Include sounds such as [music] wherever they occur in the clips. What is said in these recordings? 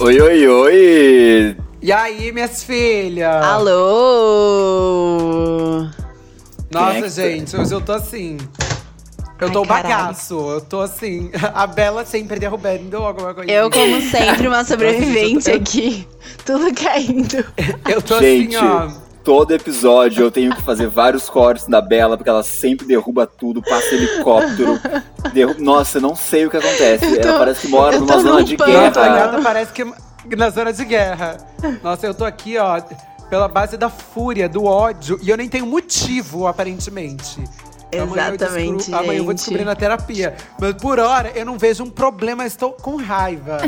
Oi, oi, oi! E aí, minhas filhas? Alô! Nossa, Quem é que gente, hoje eu tô assim. Eu Ai, tô um caralho. bagaço, eu tô assim. [laughs] A Bela sempre derrubando alguma coisa. Eu, como [laughs] sempre, uma sobrevivente aqui. Tudo caindo. Eu tô Gente, assim, ó. Todo episódio eu tenho que fazer vários cortes da Bela, porque ela sempre derruba tudo, passa helicóptero. derruba... Nossa, eu não sei o que acontece. tô- ela parece que mora numa zona num de guerra. gata parece que na zona de guerra. Nossa, eu tô aqui, ó, pela base da fúria, do ódio. E eu nem tenho motivo, aparentemente. Amanhã eu Exatamente, descubro- Amanhã eu vou descobrir na terapia. Mas por hora, eu não vejo um problema, estou com raiva.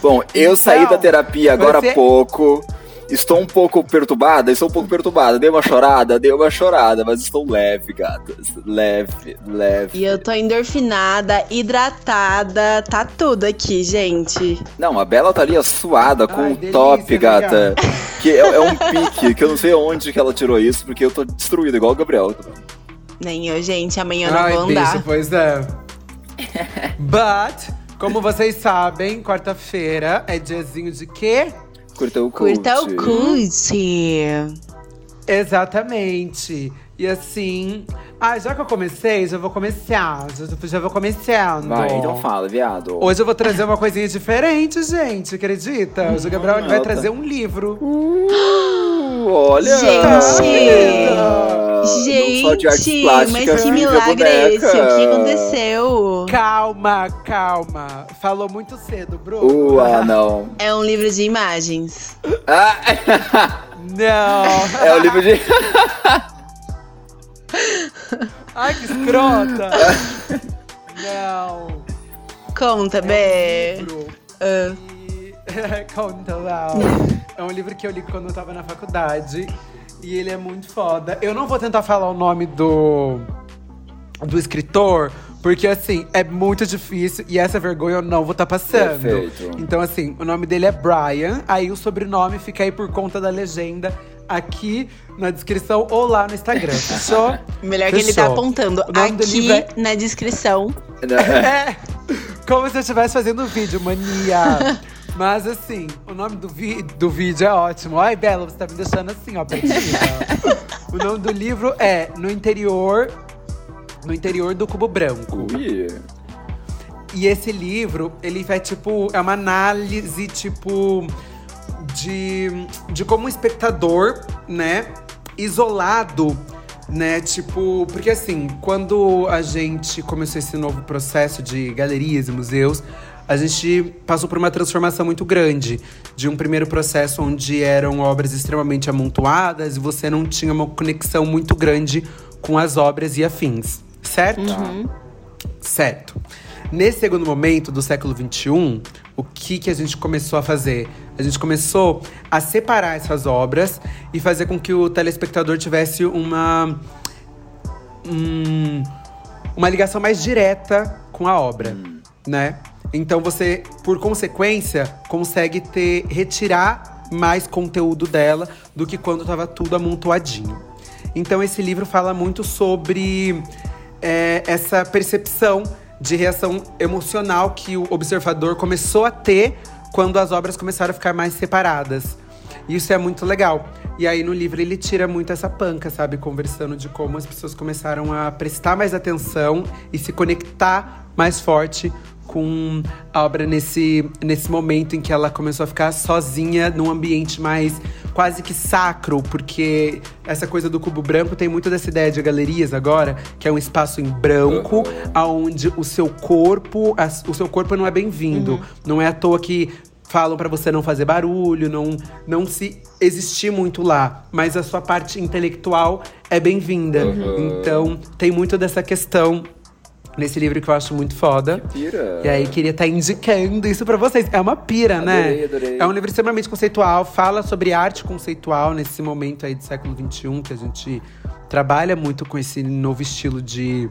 Bom, eu saí Então, da terapia agora você- há pouco. Estou um pouco perturbada, estou um pouco perturbada. Dei uma chorada, dei uma chorada, mas estou leve, gatas. Leve, leve. E eu tô endorfinada, hidratada, tá tudo aqui, gente. Não, a Bela tá ali suada com Ai, o delícia, top, gata. Que é, é um pique, que eu não sei onde que ela tirou isso, porque eu tô destruído, igual o Gabriel. Nem eu, gente. Amanhã eu não Ai, vou andar. bicho, pois é. But, como vocês sabem, quarta-feira é diazinho de quê? Curta o cult. Curta o curte. Exatamente. E assim. Ah, já que eu comecei, já vou começar. Já, já vou começando. Vai, então fala, viado. Hoje eu vou trazer uma coisinha diferente, gente. Acredita? Hoje o Gabriel ele vai trazer um livro. Uh, olha! Gente! Não só de artes Gente, plásticas, mas que milagre é esse? O que aconteceu? Calma, calma. Falou muito cedo, Bruno. Uh, ah, não. É um livro de imagens. Ah, Não. é o livro de. [laughs] Ai, que escrota. Não. Conta, Bé. livro. Ah. E- [laughs] Conta lá. É um livro que eu li quando eu tava na faculdade. E ele é muito foda. Eu não vou tentar falar o nome do, do escritor, porque assim, é muito difícil e essa vergonha eu não vou estar passando. Perfeito. Então, assim, o nome dele é Brian, aí o sobrenome fica aí por conta da legenda aqui na descrição ou lá no Instagram. [laughs] Fechou? Melhor que ele tá Fechou. apontando aqui livro é- na descrição. [laughs] É, como se eu estivesse fazendo vídeo, mania. [laughs] Mas assim, o nome do, vi do vídeo é ótimo. Ai, Bela, você tá me deixando assim, ó, perdida. [laughs] o nome do livro é No Interior. No interior do Cubo Branco. Ui. E esse livro, ele vai, tipo, é uma análise, tipo, de, de como um espectador, né, isolado, né, tipo, porque assim, quando a gente começou esse novo processo de galerias e museus, a gente passou por uma transformação muito grande. De um primeiro processo onde eram obras extremamente amontoadas e você não tinha uma conexão muito grande com as obras e afins, certo? Certo. Nesse segundo momento do século XXI, o que, que a gente começou a fazer? A gente começou a separar essas obras e fazer com que o telespectador tivesse uma. hum, uma ligação mais direta com a obra, né? Então você, por consequência, consegue ter retirar mais conteúdo dela do que quando estava tudo amontoadinho. Então esse livro fala muito sobre é, essa percepção de reação emocional que o observador começou a ter quando as obras começaram a ficar mais separadas. Isso é muito legal. E aí no livro ele tira muito essa panca, sabe? Conversando de como as pessoas começaram a prestar mais atenção e se conectar mais forte com a obra nesse, nesse momento em que ela começou a ficar sozinha num ambiente mais quase que sacro, porque essa coisa do cubo branco tem muito dessa ideia de galerias agora, que é um espaço em branco, aonde o seu corpo, as- o seu corpo não é bem-vindo. Não é à toa que falam pra você não fazer barulho, não, não se existir muito lá, mas a sua parte intelectual é bem-vinda. Uhum. Então, tem muito dessa questão nesse livro que eu acho muito foda. Pira. E aí, queria estar indicando isso pra vocês. É uma pira, né? Adorei, adorei. É um livro extremamente conceitual, fala sobre arte conceitual nesse momento aí do século XXI, que a gente trabalha muito com esse novo estilo de,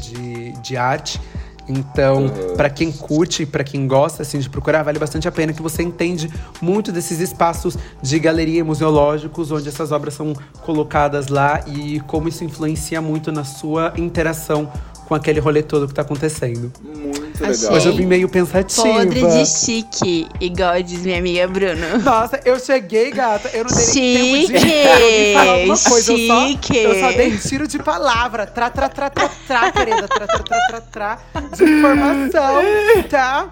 de, de arte. Então, Uhum. pra quem curte, pra quem gosta assim de procurar, vale bastante a pena que você entende muito desses espaços de galeria museológicos onde essas obras são colocadas lá e como isso influencia muito na sua interação com aquele rolê todo que tá acontecendo. Muito muito Achei. legal. Hoje eu vim meio pensativa. Podre de chique, igual diz minha amiga Bruna. Nossa, eu cheguei, gata. Eu não dei nem tempo de, Chique, [laughs] falar alguma coisa. Eu só, chique. eu só dei tiro de palavra. Tra, tra, tra, tra, tra, querida. Tra, tra, tra, tra, tra. De informação, tá?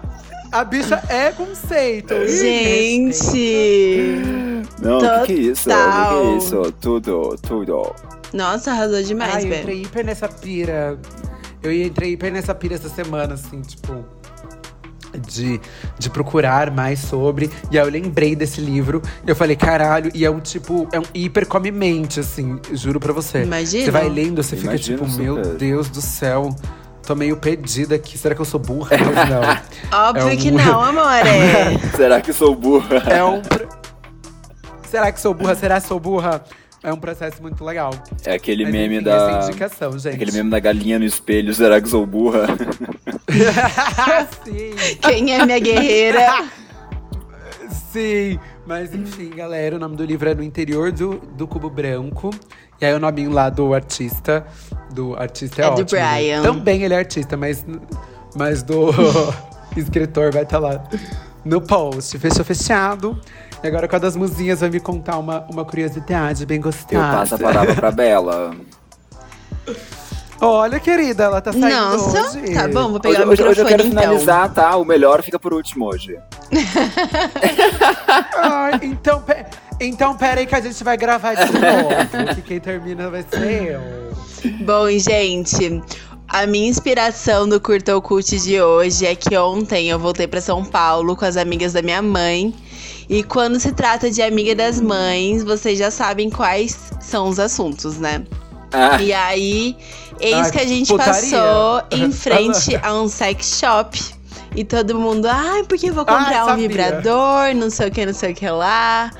A bicha é conceito. Gente! Não, o que, que é isso? O que, que Total. é isso? Tudo, tudo. Nossa, arrasou demais, Ai, eu velho. entrei hiper nessa pira. Eu entrei hiper nessa pira essa semana, assim, tipo. De, de procurar mais sobre. E aí eu lembrei desse livro. Eu falei, caralho, e é um tipo, é um hiper come mente, assim, juro pra você. Imagina. Você vai lendo, você fica Imagino tipo, meu super. Deus do céu. Tô meio perdida aqui. Será que eu sou burra? Mas [laughs] não. Óbvio É um- que não, amore. [laughs] Será que sou burra? É um. Será que sou burra? Será que sou burra? É um processo muito legal. É aquele Mas, meme enfim, da. Essa indicação, gente. Aquele meme da galinha no espelho, será que sou burra? [laughs] Sim. Quem é minha guerreira? Sim, mas enfim, galera, o nome do livro é No Interior do, do Cubo Branco. E aí o nominho lá do artista, do artista é, É do ótimo. né? Brian. Também ele é artista, mas, mas do [laughs] escritor vai estar lá no post. Fechou fechado. E agora com a das musinhas vai me contar uma, uma curiosidade bem gostosa. Eu passo a palavra pra Bela. [laughs] Olha, querida, ela tá saindo Nossa, hoje. tá bom, vou pegar Hoje, o hoje- hoje eu quero microfone então. finalizar, tá? O melhor fica por último hoje. [laughs] Ai, então, pe- então pera aí que a gente vai gravar de [laughs] novo. que quem termina vai ser eu. Bom, gente, a minha inspiração do Curta Occult de hoje é que ontem eu voltei pra São Paulo com as amigas da minha mãe. E quando se trata de amiga das mães, vocês já sabem quais são os assuntos, né? Ah, E aí, eis Ai, que a gente putaria. passou [laughs] em frente a um sex shop. E todo mundo, ai, porque eu vou Ai, comprar um sabia. vibrador, não sei o que, não sei o que lá.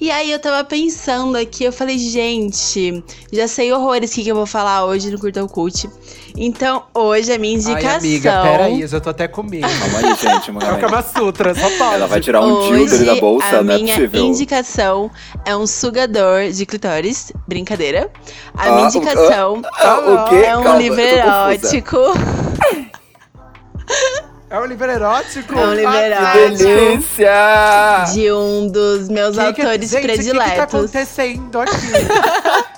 E aí eu tava pensando aqui, eu falei, gente, já sei horrores o que, que eu vou falar hoje no Curta Cult. Então, hoje a minha indicação. Ai, amiga, pera aí, eu já tô até com medo. [laughs] calma aí, gente. É o. Kama Sutra, só pode. Ela vai tirar um dildo da bolsa, a não é minha possível. indicação é um sugador de clitóris. Brincadeira. A Ah, minha o- indicação Ah, o quê? é um Calma, livro erótico. [laughs] É um livro erótico? É um livro Ai, erótico. Que delícia! de um dos meus que que- autores gente, prediletos. O que, que tá acontecendo aqui? [laughs]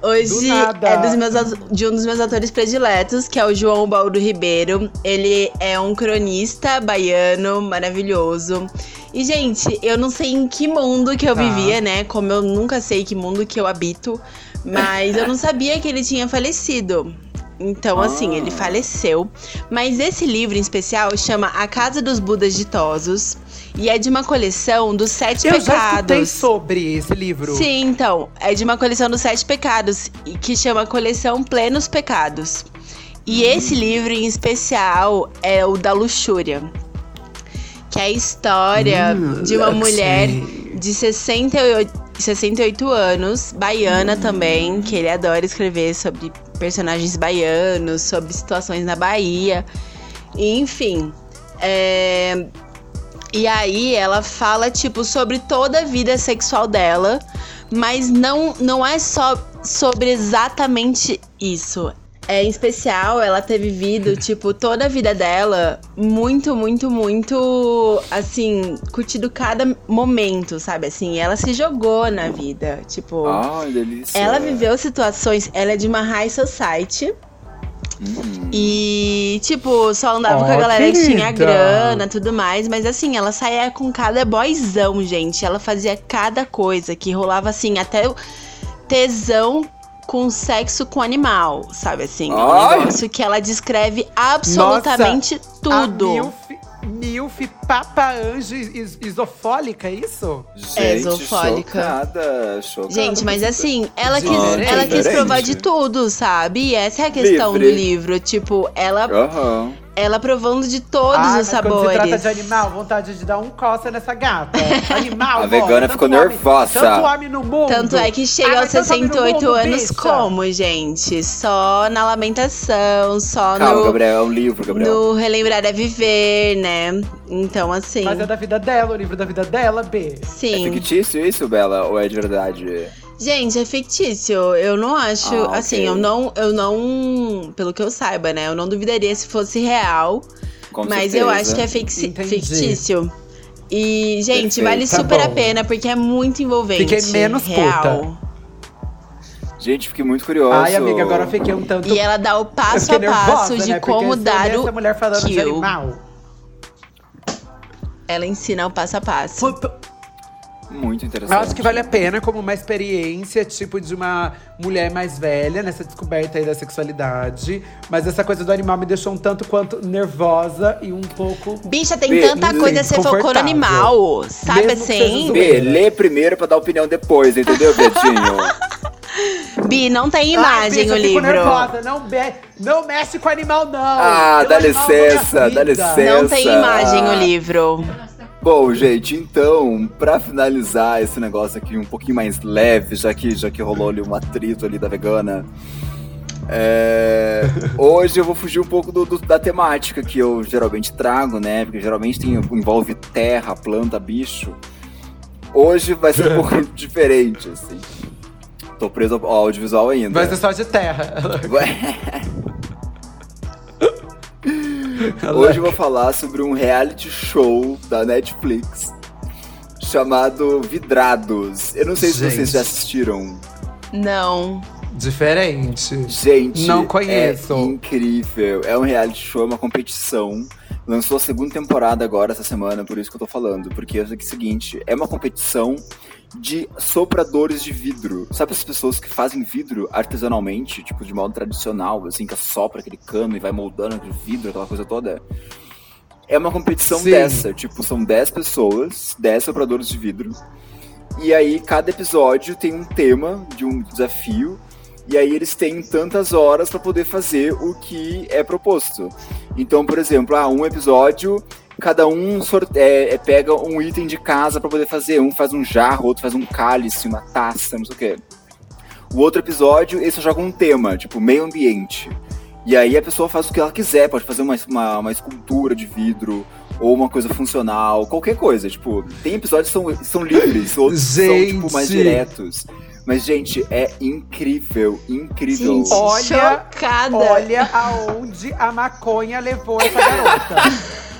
Hoje Do é dos meus, de um dos meus autores prediletos, que é o João Bauro Ribeiro. Ele é um cronista baiano maravilhoso. E, gente, eu não sei em que mundo que eu Tá. vivia, né? Como eu nunca sei que mundo que eu habito. Mas eu não sabia que ele tinha falecido. Então, assim, Ah. ele faleceu. Mas esse livro em especial chama A Casa dos Budas Ditosos. E é de uma coleção dos Sete eu Pecados. sobre esse livro. Sim, então. É de uma coleção dos Sete Pecados, e que chama Coleção Plenos Pecados. E esse livro em especial é o da luxúria. Que é a história Hum, de uma mulher de 68, 68 anos, baiana também, que ele adora escrever sobre personagens baianos, sobre situações na Bahia. Enfim. É, e aí ela fala, tipo, sobre toda a vida sexual dela, mas não, não é só sobre exatamente isso. É, em especial, ela ter vivido, [laughs] tipo, toda a vida dela muito, muito, muito, assim, curtido cada momento, sabe? Assim, ela se jogou na vida, tipo... Ai, delícia. Ela viveu situações, ela é de uma high society. Hum. E, tipo, só andava Ó, com a galera que tinha querida. grana tudo mais. Mas assim, ela saía com cada boyzão, gente. Ela fazia cada coisa que rolava assim, até tesão com sexo com animal, sabe assim? Um Ai. negócio que ela descreve absolutamente tudo. A milf, milf papa anjo is, isofólica, é isso? Gente, Exofólica. chocada, chocada. Gente, mas assim, ela quis, ela quis provar de tudo, sabe? E essa é a questão Livre. do livro. Tipo, ela, Aham. Ela provando de todos ah, os mas quando se trata sabores. de animal, vontade de dar um coça nessa gata. [laughs] Animal, A vegana tanto ficou homem- nervosa. Tanto homem no mundo. Tanto é que chega Ah, aos mas tanto homem no 68 mundo, anos bicha. como, gente? Só na lamentação, só Calma, no, Gabriel, é um livro, Gabriel. no relembrar é viver, né? Então, assim, Mas é da vida dela, o livro da vida dela, B. É sim. fictício isso, Bela? Ou é de verdade? Gente, é fictício. Eu não acho. Ah, Assim, ok. eu não. Eu não. Pelo que eu saiba, né? Eu não duvidaria se fosse real. Com mas eu certeza. acho que é Entendi. fictício. E, gente, Perfeito. vale Tá super a bom. pena, porque é muito envolvente. Fiquei menos real. Gente, fiquei muito curioso. Ai, amiga, agora eu fiquei um tanto. E ela dá o eu passo a passo nervosa, de né? Porque como se eu dar o essa mulher falando de kill. animal. Ela ensina o passo a passo. Puta, Muito interessante. Eu acho que vale a pena como uma experiência, tipo, de uma mulher mais velha nessa descoberta aí da sexualidade. Mas essa coisa do animal me deixou um tanto quanto nervosa e um pouco. Bicha, tem Bê, tanta sim, coisa, você focou no animal. Sabe Mesmo assim? Bê, lê primeiro pra dar opinião depois, entendeu, Betinho? [laughs] Bi, não tem imagem bicha, o eu fico livro. nervosa. Não, be- não mexe com animal, não. Ah, Tem dá licença, dá licença. Não tem imagem o livro. Bom, gente, então, pra finalizar esse negócio aqui um pouquinho mais leve, já que, já que rolou ali um atrito ali da vegana, é, [laughs] hoje eu vou fugir um pouco do- do- da temática que eu geralmente trago, né? Porque geralmente tem, envolve terra, planta, bicho. Hoje vai ser um [laughs] pouco diferente, assim. Tô preso ao audiovisual ainda. Vai ser só de terra. [laughs] Hoje eu vou falar sobre um reality show da Netflix chamado Vidrados. Eu não sei se Gente. vocês já assistiram. Não. Diferente. Gente, Não conheço. É incrível. É um reality show, é uma competição. Lançou a segunda temporada agora essa semana, por isso que eu tô falando. Porque é o seguinte, é uma competição de sopradores de vidro. Sabe as pessoas que fazem vidro artesanalmente, tipo de modo tradicional, assim, que sopra aquele cano e vai moldando aquele vidro, aquela coisa toda? É uma competição Sim. dessa, tipo, são 10 pessoas, 10 sopradores de vidro. E aí cada episódio tem um tema de um desafio e aí eles têm tantas horas para poder fazer o que é proposto. Então, por exemplo, ah, um episódio, cada um é, é, pega um item de casa para poder fazer. Um faz um jarro, outro faz um cálice, uma taça, não sei o quê. O outro episódio, eles só jogam um tema, tipo meio ambiente. E aí a pessoa faz o que ela quiser, pode fazer uma, uma, uma escultura de vidro, ou uma coisa funcional, qualquer coisa. Tipo, tem episódios que são, são livres, outros são tipo, mais Gente. diretos. Mas, gente, é incrível, incrível. Gente, Olha- chocada. Olha aonde a maconha levou essa garota. [laughs]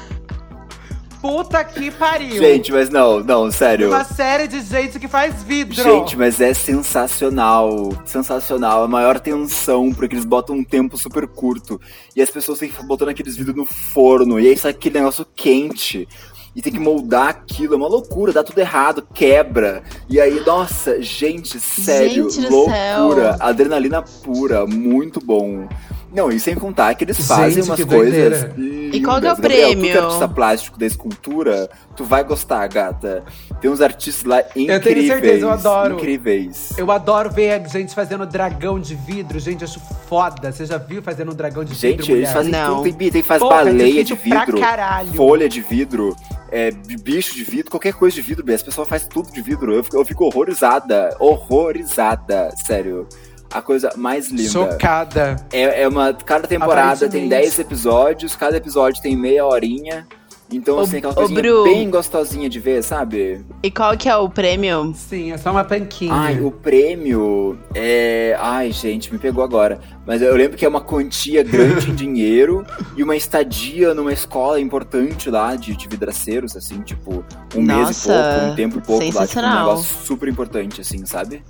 Puta que pariu. Gente, mas não, não, sério. Uma série de gente que faz vidro. Gente, mas é sensacional. Sensacional. A maior tensão, porque eles botam um tempo super curto. E as pessoas têm que ficar botando aqueles vidros no forno. E aí sai aquele negócio quente. E tem que moldar aquilo. É uma loucura, dá tudo errado, quebra. E aí, nossa, gente, sério, Gente loucura. céu. Adrenalina pura, muito bom. Não, e sem contar que eles Gente, fazem umas coisas. Lindas. E qual que é o Gabriel, Tu que é prêmio? artista plástico da escultura, tu vai gostar, gata. Tem uns artistas lá incríveis. tenho certeza, eu adoro. Incríveis. Eu adoro ver a gente fazendo dragão de vidro. Gente, acho foda. Você já viu fazendo um dragão de vidro, Gente, eles mulher? fazem Não. tudo. Tem, tem faz Porra, é baleia de vidro, caralho. folha de vidro, é, bicho de vidro, qualquer coisa de vidro. As pessoas fazem tudo de vidro. Eu fico, eu fico horrorizada. Horrorizada. Sério. A coisa mais linda. Chocada. É, é uma. Cada temporada tem Aparentemente. 10 episódios, cada episódio tem meia horinha. Então, assim, aquela coisinha Bru. bem gostosinha de ver, sabe? E qual que é o prêmio? Sim, é só uma panquinha. Ai, o prêmio é. Ai, gente, me pegou agora. Mas eu lembro que é uma quantia grande em dinheiro e uma estadia numa escola importante lá de, de vidraceiros, assim, tipo, um mês e Nossa, pouco, um tempo e pouco lá, tipo, um negócio super importante, assim, sabe?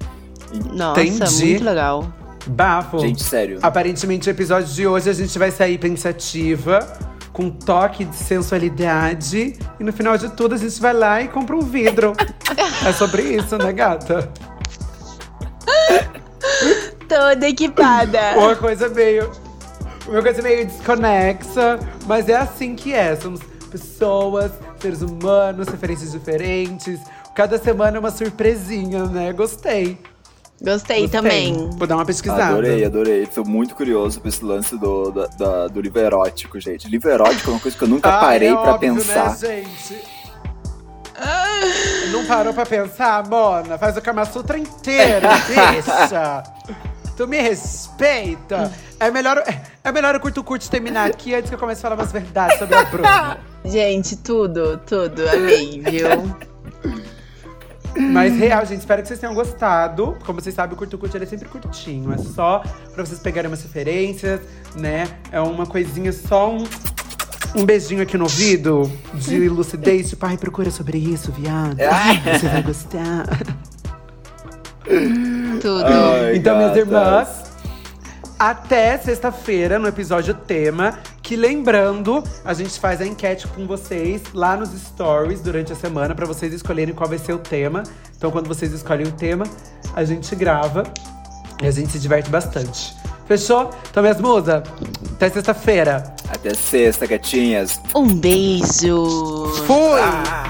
Nossa, Entendi. muito legal. Bafo. Gente, sério. Aparentemente, o episódio de hoje a gente vai sair pensativa, com um toque de sensualidade. E no final de tudo, a gente vai lá e compra um vidro. é sobre isso, né, gata? Toda equipada. Uma coisa meio. Uma coisa meio desconexa, mas é assim que é. Somos pessoas, seres humanos, referências diferentes. Cada semana é uma surpresinha, né? Gostei. Gostei, Gostei. também. Vou dar uma pesquisada. Adorei, adorei. Tô muito curioso pra esse lance do, da- da- do livro erótico, gente. Livro erótico é uma coisa que eu nunca Ah, parei é pra óbvio, pensar. Né, gente? Não parou pra pensar, Mona? Faz o Kama Sutra inteiro, [laughs] bicha. Tu me respeita. É melhor, é melhor o curto curto terminar aqui antes que eu comece a falar umas verdades sobre a Bruna. [laughs] Gente, tudo, tudo. Amei, viu? Mas real, gente, espero que vocês tenham gostado. Como vocês sabem, o Curto Curto é sempre curtinho. É só pra vocês pegarem umas referências, né? É uma coisinha, só um, um beijinho aqui no ouvido de lucidez. Tipo, ai, procura sobre isso, viado. Você vai gostar. Tudo. Ai, Então, minhas irmãs, até sexta-feira no episódio tema. Que lembrando, a gente faz a enquete com vocês lá nos stories durante a semana pra vocês escolherem qual vai ser o tema. Então, quando vocês escolhem o tema, a gente grava e a gente se diverte bastante. Fechou? Então, minhas musas, até sexta-feira. Até sexta, gatinhas. Um beijo. Fui! Ah.